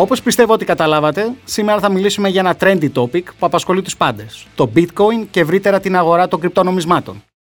Όπως πιστεύω ότι καταλάβατε, σήμερα θα μιλήσουμε για ένα trendy topic που απασχολεί τους πάντες. Το bitcoin και ευρύτερα την αγορά των κρυπτονομισμάτων.